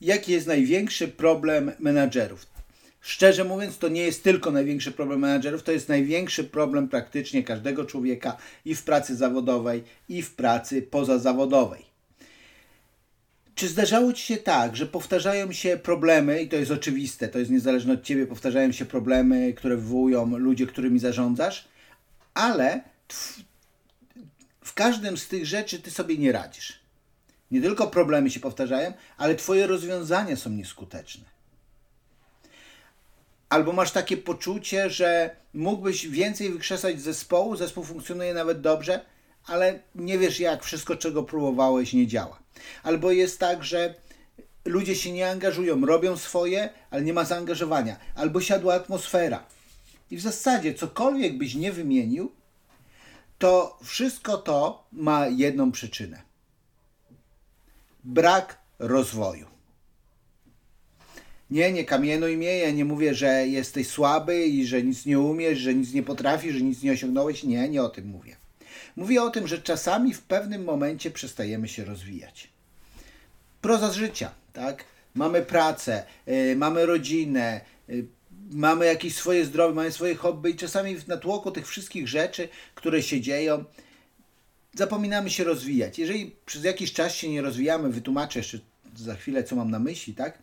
jaki jest największy problem menadżerów? Szczerze mówiąc, to nie jest tylko największy problem menadżerów, to jest największy problem praktycznie każdego człowieka i w pracy zawodowej, i w pracy pozazawodowej. Czy zdarzało Ci się tak, że powtarzają się problemy, i to jest oczywiste, to jest niezależne od Ciebie, powtarzają się problemy, które wywołują ludzie, którymi zarządzasz, ale w każdym z tych rzeczy Ty sobie nie radzisz. Nie tylko problemy się powtarzają, ale Twoje rozwiązania są nieskuteczne. Albo masz takie poczucie, że mógłbyś więcej wykrzesać zespołu, zespół funkcjonuje nawet dobrze, ale nie wiesz jak, wszystko czego próbowałeś nie działa. Albo jest tak, że ludzie się nie angażują, robią swoje, ale nie ma zaangażowania. Albo siadła atmosfera. I w zasadzie cokolwiek byś nie wymienił, to wszystko to ma jedną przyczynę. Brak rozwoju. Nie, nie kamienuj mnie, ja nie mówię, że jesteś słaby i że nic nie umiesz, że nic nie potrafisz, że nic nie osiągnąłeś. Nie, nie o tym mówię. Mówię o tym, że czasami w pewnym momencie przestajemy się rozwijać. Proza z życia, tak? Mamy pracę, yy, mamy rodzinę, yy, mamy jakieś swoje zdrowie, mamy swoje hobby i czasami w natłoku tych wszystkich rzeczy, które się dzieją, zapominamy się rozwijać. Jeżeli przez jakiś czas się nie rozwijamy, wytłumaczę jeszcze za chwilę, co mam na myśli, tak?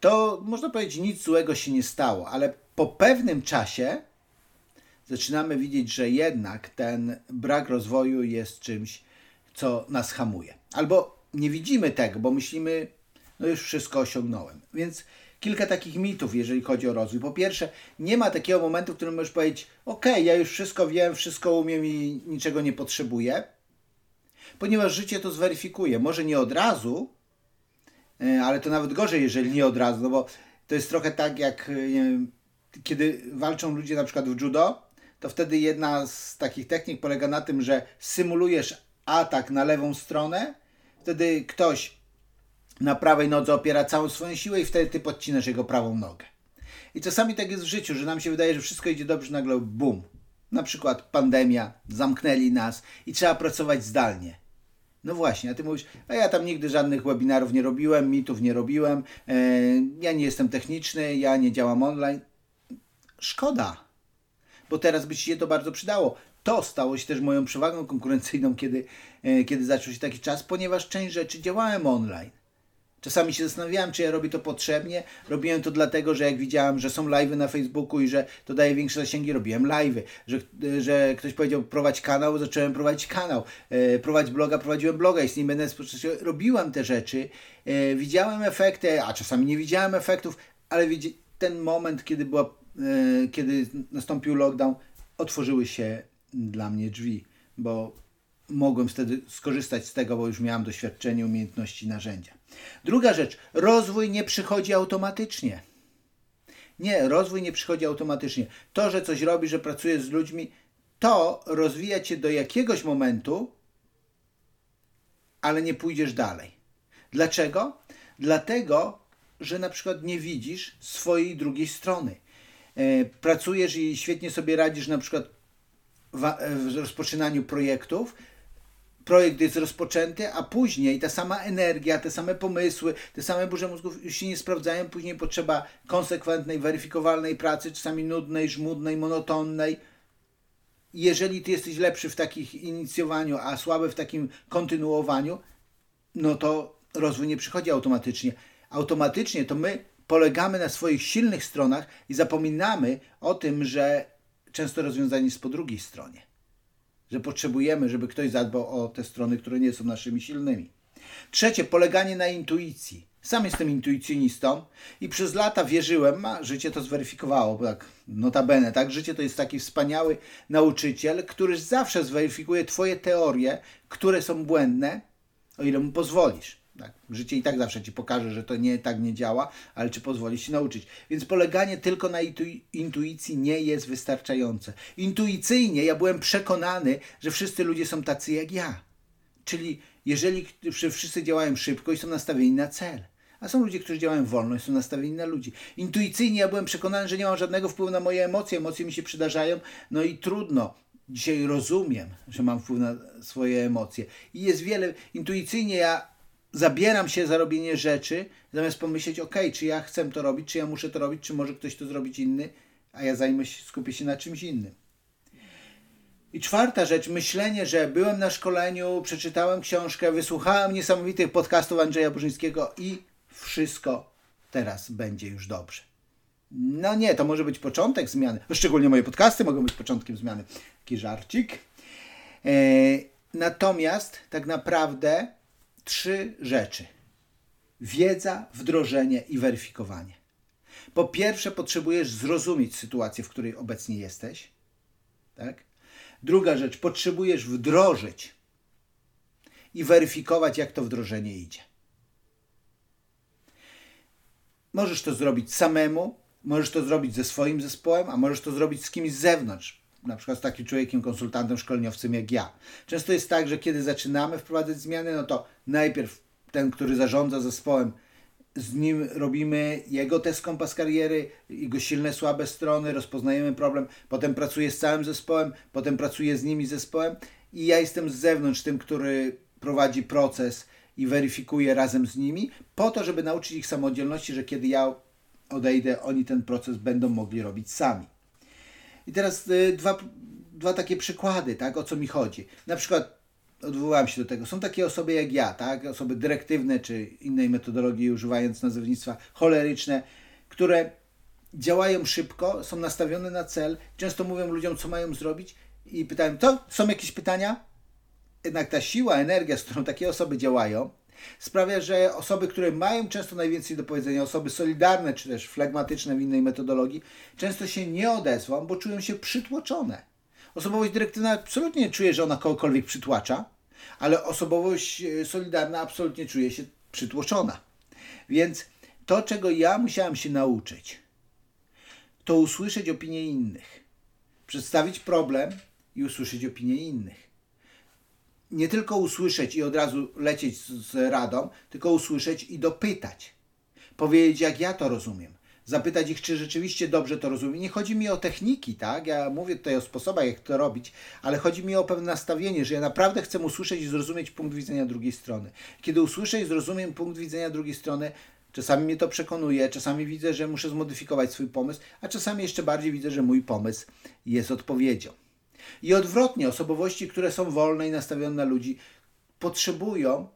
To można powiedzieć, nic złego się nie stało, ale po pewnym czasie zaczynamy widzieć, że jednak ten brak rozwoju jest czymś, co nas hamuje. Albo nie widzimy tego, bo myślimy, no już wszystko osiągnąłem. Więc kilka takich mitów, jeżeli chodzi o rozwój. Po pierwsze, nie ma takiego momentu, w którym możesz powiedzieć: OK, ja już wszystko wiem, wszystko umiem i niczego nie potrzebuję, ponieważ życie to zweryfikuje. Może nie od razu, e, ale to nawet gorzej, jeżeli nie od razu, no bo to jest trochę tak, jak wiem, kiedy walczą ludzie na przykład w judo, to wtedy jedna z takich technik polega na tym, że symulujesz atak na lewą stronę, wtedy ktoś na prawej nodze opiera całą swoją siłę i wtedy ty podcinasz jego prawą nogę. I czasami tak jest w życiu, że nam się wydaje, że wszystko idzie dobrze, nagle bum. Na przykład pandemia, zamknęli nas i trzeba pracować zdalnie. No właśnie, a ty mówisz, a ja tam nigdy żadnych webinarów nie robiłem, mitów nie robiłem, e, ja nie jestem techniczny, ja nie działam online. Szkoda, bo teraz by ci się to bardzo przydało. To stało się też moją przewagą konkurencyjną, kiedy, e, kiedy zaczął się taki czas, ponieważ część rzeczy działałem online. Czasami się zastanawiałem, czy ja robię to potrzebnie. Robiłem to dlatego, że jak widziałem, że są live'y na Facebooku i że to daje większe zasięgi, robiłem live'y. Że, że ktoś powiedział prowadź kanał, zacząłem prowadzić kanał. E, prowadź bloga, prowadziłem bloga i z nim będę robiłem te rzeczy. E, widziałem efekty, a czasami nie widziałem efektów, ale ten moment, kiedy, była, e, kiedy nastąpił lockdown, otworzyły się dla mnie drzwi, bo mogłem wtedy skorzystać z tego, bo już miałem doświadczenie, umiejętności, narzędzia. Druga rzecz, rozwój nie przychodzi automatycznie. Nie, rozwój nie przychodzi automatycznie. To, że coś robisz, że pracujesz z ludźmi, to rozwija cię do jakiegoś momentu, ale nie pójdziesz dalej. Dlaczego? Dlatego, że na przykład nie widzisz swojej drugiej strony. E, pracujesz i świetnie sobie radzisz na przykład w rozpoczynaniu projektów, projekt jest rozpoczęty, a później ta sama energia, te same pomysły, te same burze mózgów już się nie sprawdzają. Później potrzeba konsekwentnej, weryfikowalnej pracy, czasami nudnej, żmudnej, monotonnej. Jeżeli ty jesteś lepszy w takich inicjowaniu, a słaby w takim kontynuowaniu, no to rozwój nie przychodzi automatycznie. Automatycznie to my polegamy na swoich silnych stronach i zapominamy o tym, że często rozwiązanie jest po drugiej stronie że potrzebujemy, żeby ktoś zadbał o te strony, które nie są naszymi silnymi. Trzecie, poleganie na intuicji. Sam jestem intuicjonistą i przez lata wierzyłem, a życie to zweryfikowało, tak notabene, tak? Życie to jest taki wspaniały nauczyciel, który zawsze zweryfikuje Twoje teorie, które są błędne, o ile mu pozwolisz. Tak? Życie i tak zawsze ci pokaże, że to nie tak nie działa, ale czy pozwoli się nauczyć. Więc poleganie tylko na intuicji nie jest wystarczające. Intuicyjnie ja byłem przekonany, że wszyscy ludzie są tacy jak ja. Czyli jeżeli wszyscy działają szybko i są nastawieni na cel. A są ludzie, którzy działają wolno i są nastawieni na ludzi. Intuicyjnie ja byłem przekonany, że nie mam żadnego wpływu na moje emocje. Emocje mi się przydarzają, no i trudno. Dzisiaj rozumiem, że mam wpływ na swoje emocje. I jest wiele. Intuicyjnie ja zabieram się za robienie rzeczy, zamiast pomyśleć, ok, czy ja chcę to robić, czy ja muszę to robić, czy może ktoś to zrobić inny, a ja zajmę się, skupię się na czymś innym. I czwarta rzecz, myślenie, że byłem na szkoleniu, przeczytałem książkę, wysłuchałem niesamowitych podcastów Andrzeja Burzyńskiego i wszystko teraz będzie już dobrze. No nie, to może być początek zmiany. Szczególnie moje podcasty mogą być początkiem zmiany. Taki żarcik. E, natomiast tak naprawdę trzy rzeczy. Wiedza, wdrożenie i weryfikowanie. Po pierwsze, potrzebujesz zrozumieć sytuację, w której obecnie jesteś. Tak? Druga rzecz, potrzebujesz wdrożyć i weryfikować, jak to wdrożenie idzie. Możesz to zrobić samemu, możesz to zrobić ze swoim zespołem, a możesz to zrobić z kimś z zewnątrz, na przykład z takim człowiekiem, konsultantem, szkoleniowcem jak ja. Często jest tak, że kiedy zaczynamy wprowadzać zmiany, no to najpierw ten, który zarządza zespołem, z nim robimy jego test kompas kariery, jego silne, słabe strony, rozpoznajemy problem, potem pracuję z całym zespołem, potem pracuję z nimi zespołem i ja jestem z zewnątrz tym, który prowadzi proces i weryfikuje razem z nimi, po to, żeby nauczyć ich samodzielności, że kiedy ja odejdę, oni ten proces będą mogli robić sami. I teraz y, dwa, dwa takie przykłady, tak, o co mi chodzi. Na przykład odwołałem się do tego. Są takie osoby jak ja, tak, osoby dyrektywne czy innej metodologii, używając nazewnictwa choleryczne, które działają szybko, są nastawione na cel, często mówią ludziom, co mają zrobić i pytają, to są jakieś pytania? Jednak ta siła, energia, z którą takie osoby działają, sprawia, że osoby, które mają często najwięcej do powiedzenia, osoby solidarne czy też flegmatyczne w innej metodologii, często się nie odezwą, bo czują się przytłoczone. Osobowość dyrektywna absolutnie nie czuje, że ona kogokolwiek przytłacza, ale osobowość e, solidarna absolutnie czuje się przytłoczona. Więc to, czego ja musiałem się nauczyć, to usłyszeć opinię innych, przedstawić problem i usłyszeć opinię innych nie tylko usłyszeć i od razu lecieć z, z radą, tylko usłyszeć i dopytać. Powiedzieć, jak ja to rozumiem. Zapytać ich, czy rzeczywiście dobrze to rozumiem. Nie chodzi mi o techniki, tak? Ja mówię tutaj o sposobach, jak to robić, ale chodzi mi o pewne nastawienie, że ja naprawdę chcę usłyszeć i zrozumieć punkt widzenia drugiej strony. Kiedy usłyszę i zrozumiem punkt widzenia drugiej strony, czasami mnie to przekonuje, czasami widzę, że muszę zmodyfikować swój pomysł, a czasami jeszcze bardziej widzę, że mój pomysł jest odpowiedzią. I odwrotnie, osobowości, które są wolne i nastawione na ludzi, potrzebują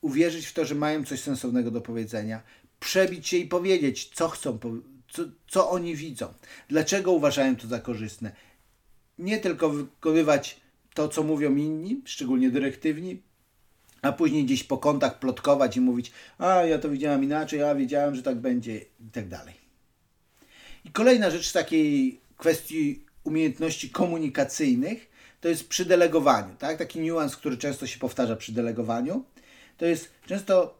uwierzyć w to, że mają coś sensownego do powiedzenia, przebić się i powiedzieć, co chcą, co, co oni widzą, dlaczego uważają to za korzystne. Nie tylko wykonywać to, co mówią inni, szczególnie dyrektywni, a później gdzieś po kątach plotkować i mówić, a ja to widziałem inaczej, a wiedziałem, że tak będzie i tak dalej. I kolejna rzecz z takiej kwestii umiejętności komunikacyjnych, to jest przy delegowaniu. Tak? Taki niuans, który często się powtarza przy delegowaniu, to jest często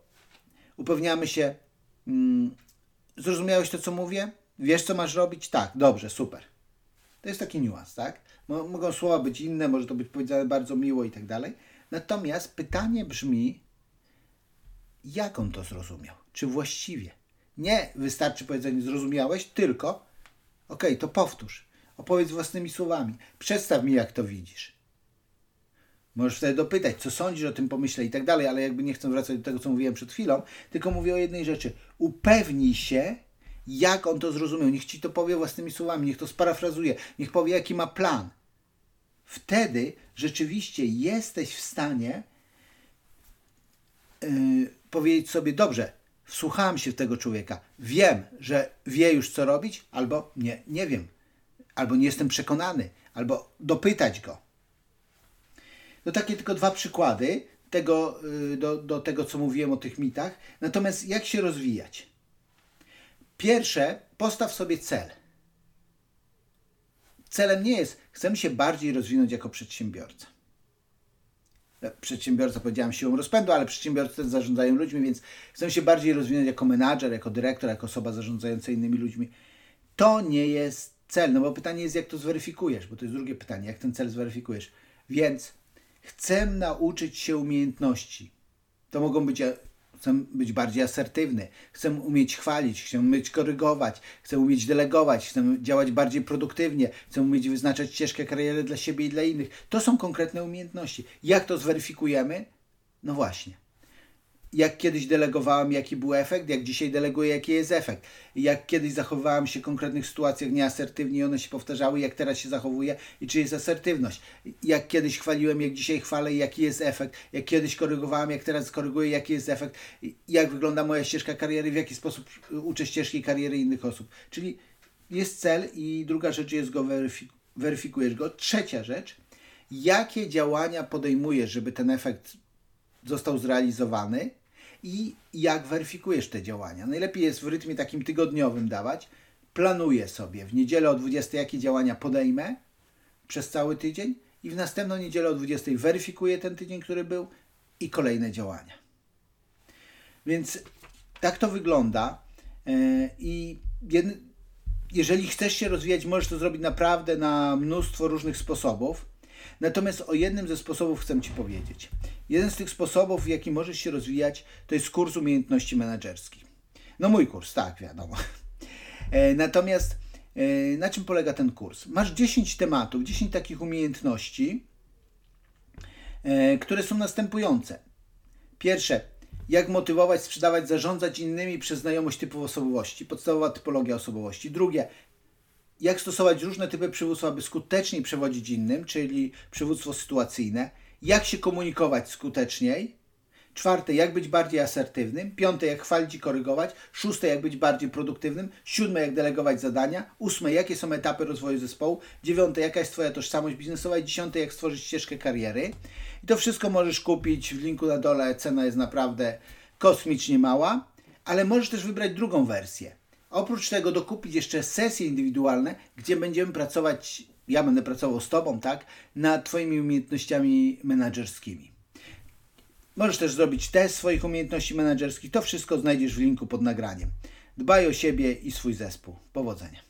upewniamy się, mm, zrozumiałeś to, co mówię? Wiesz, co masz robić? Tak, dobrze, super. To jest taki niuans, tak? Mogą słowa być inne, może to być powiedziane bardzo miło i tak dalej. Natomiast pytanie brzmi, jak on to zrozumiał? Czy właściwie? Nie wystarczy powiedzenie zrozumiałeś, tylko ok, to powtórz. Opowiedz własnymi słowami. Przedstaw mi, jak to widzisz. Możesz wtedy dopytać, co sądzisz o tym pomyśle i tak dalej, ale jakby nie chcę wracać do tego, co mówiłem przed chwilą, tylko mówię o jednej rzeczy. Upewnij się, jak on to zrozumiał. Niech ci to powie własnymi słowami, niech to sparafrazuje, niech powie, jaki ma plan. Wtedy rzeczywiście jesteś w stanie yy, powiedzieć sobie, dobrze, wsłuchałem się w tego człowieka, wiem, że wie już co robić, albo nie, nie wiem, albo nie jestem przekonany, albo dopytać go. To takie tylko dwa przykłady tego, y, do, do tego, co mówiłem o tych mitach. Natomiast jak się rozwijać? Pierwsze, postaw sobie cel. Celem nie jest, chcemy się bardziej rozwinąć jako przedsiębiorca. E, przedsiębiorca, powiedziałem, siłą rozpędu, ale przedsiębiorcy też zarządzają ludźmi, więc chcemy się bardziej rozwinąć jako menadżer, jako dyrektor, jako osoba zarządzająca innymi ludźmi. To nie jest cel, no bo pytanie jest, jak to zweryfikujesz, bo to jest drugie pytanie, jak ten cel zweryfikujesz. Więc chcę nauczyć się umiejętności. To mogą być, chcę być bardziej asertywny, chcę umieć chwalić, chcę umieć korygować, chcę umieć delegować, chcę działać bardziej produktywnie, chcę umieć wyznaczać ścieżkę kariery dla siebie i dla innych. To są konkretne umiejętności. Jak to zweryfikujemy? No właśnie. Jak kiedyś delegowałem, jaki był efekt, jak dzisiaj deleguję, jaki jest efekt. Jak kiedyś zachowywałem się w konkretnych sytuacjach nieasertywnie i one się powtarzały, jak teraz się zachowuję i czy jest asertywność. Jak kiedyś chwaliłem, jak dzisiaj chwalę, jaki jest efekt. Jak kiedyś korygowałem, jak teraz koryguję, jaki jest efekt. Jak wygląda moja ścieżka kariery, w jaki sposób uczę ścieżki kariery innych osób. Czyli jest cel i druga rzecz jest go weryfik weryfikujesz go. Trzecia rzecz, jakie działania podejmujesz, żeby ten efekt został zrealizowany i jak weryfikujesz te działania. Najlepiej jest w rytmie takim tygodniowym dawać. Planuję sobie w niedzielę o 20 jakie działania podejmę przez cały tydzień i w następną niedzielę o 20 weryfikuję ten tydzień, który był i kolejne działania. Więc tak to wygląda e, i jeżeli chcesz się rozwijać, możesz to zrobić naprawdę na mnóstwo różnych sposobów. Natomiast o jednym ze sposobów chcę Ci powiedzieć. Jeden z tych sposobów, w jaki możesz się rozwijać, to jest kurs umiejętności menedżerskich. No mój kurs, tak, wiadomo. E, natomiast e, na czym polega ten kurs? Masz 10 tematów, 10 takich umiejętności, e, które są następujące. Pierwsze, jak motywować, sprzedawać, zarządzać innymi przez znajomość typów osobowości, podstawowa typologia osobowości. Drugie, jak stosować różne typy przywództwa, aby skuteczniej przewodzić innym, czyli przywództwo sytuacyjne, jak się komunikować skuteczniej, czwarte, jak być bardziej asertywnym, piąte, jak chwalić i korygować, szóste, jak być bardziej produktywnym, siódme, jak delegować zadania, ósme, jakie są etapy rozwoju zespołu, dziewiąte, jaka jest Twoja tożsamość biznesowa. I dziesiąte, jak stworzyć ścieżkę kariery. I to wszystko możesz kupić w linku na dole, cena jest naprawdę kosmicznie mała, ale możesz też wybrać drugą wersję. Oprócz tego dokupić jeszcze sesje indywidualne, gdzie będziemy pracować, ja będę pracował z Tobą, tak, nad Twoimi umiejętnościami menedżerskimi. Możesz też zrobić test swoich umiejętności menedżerskich. To wszystko znajdziesz w linku pod nagraniem. Dbaj o siebie i swój zespół. Powodzenia.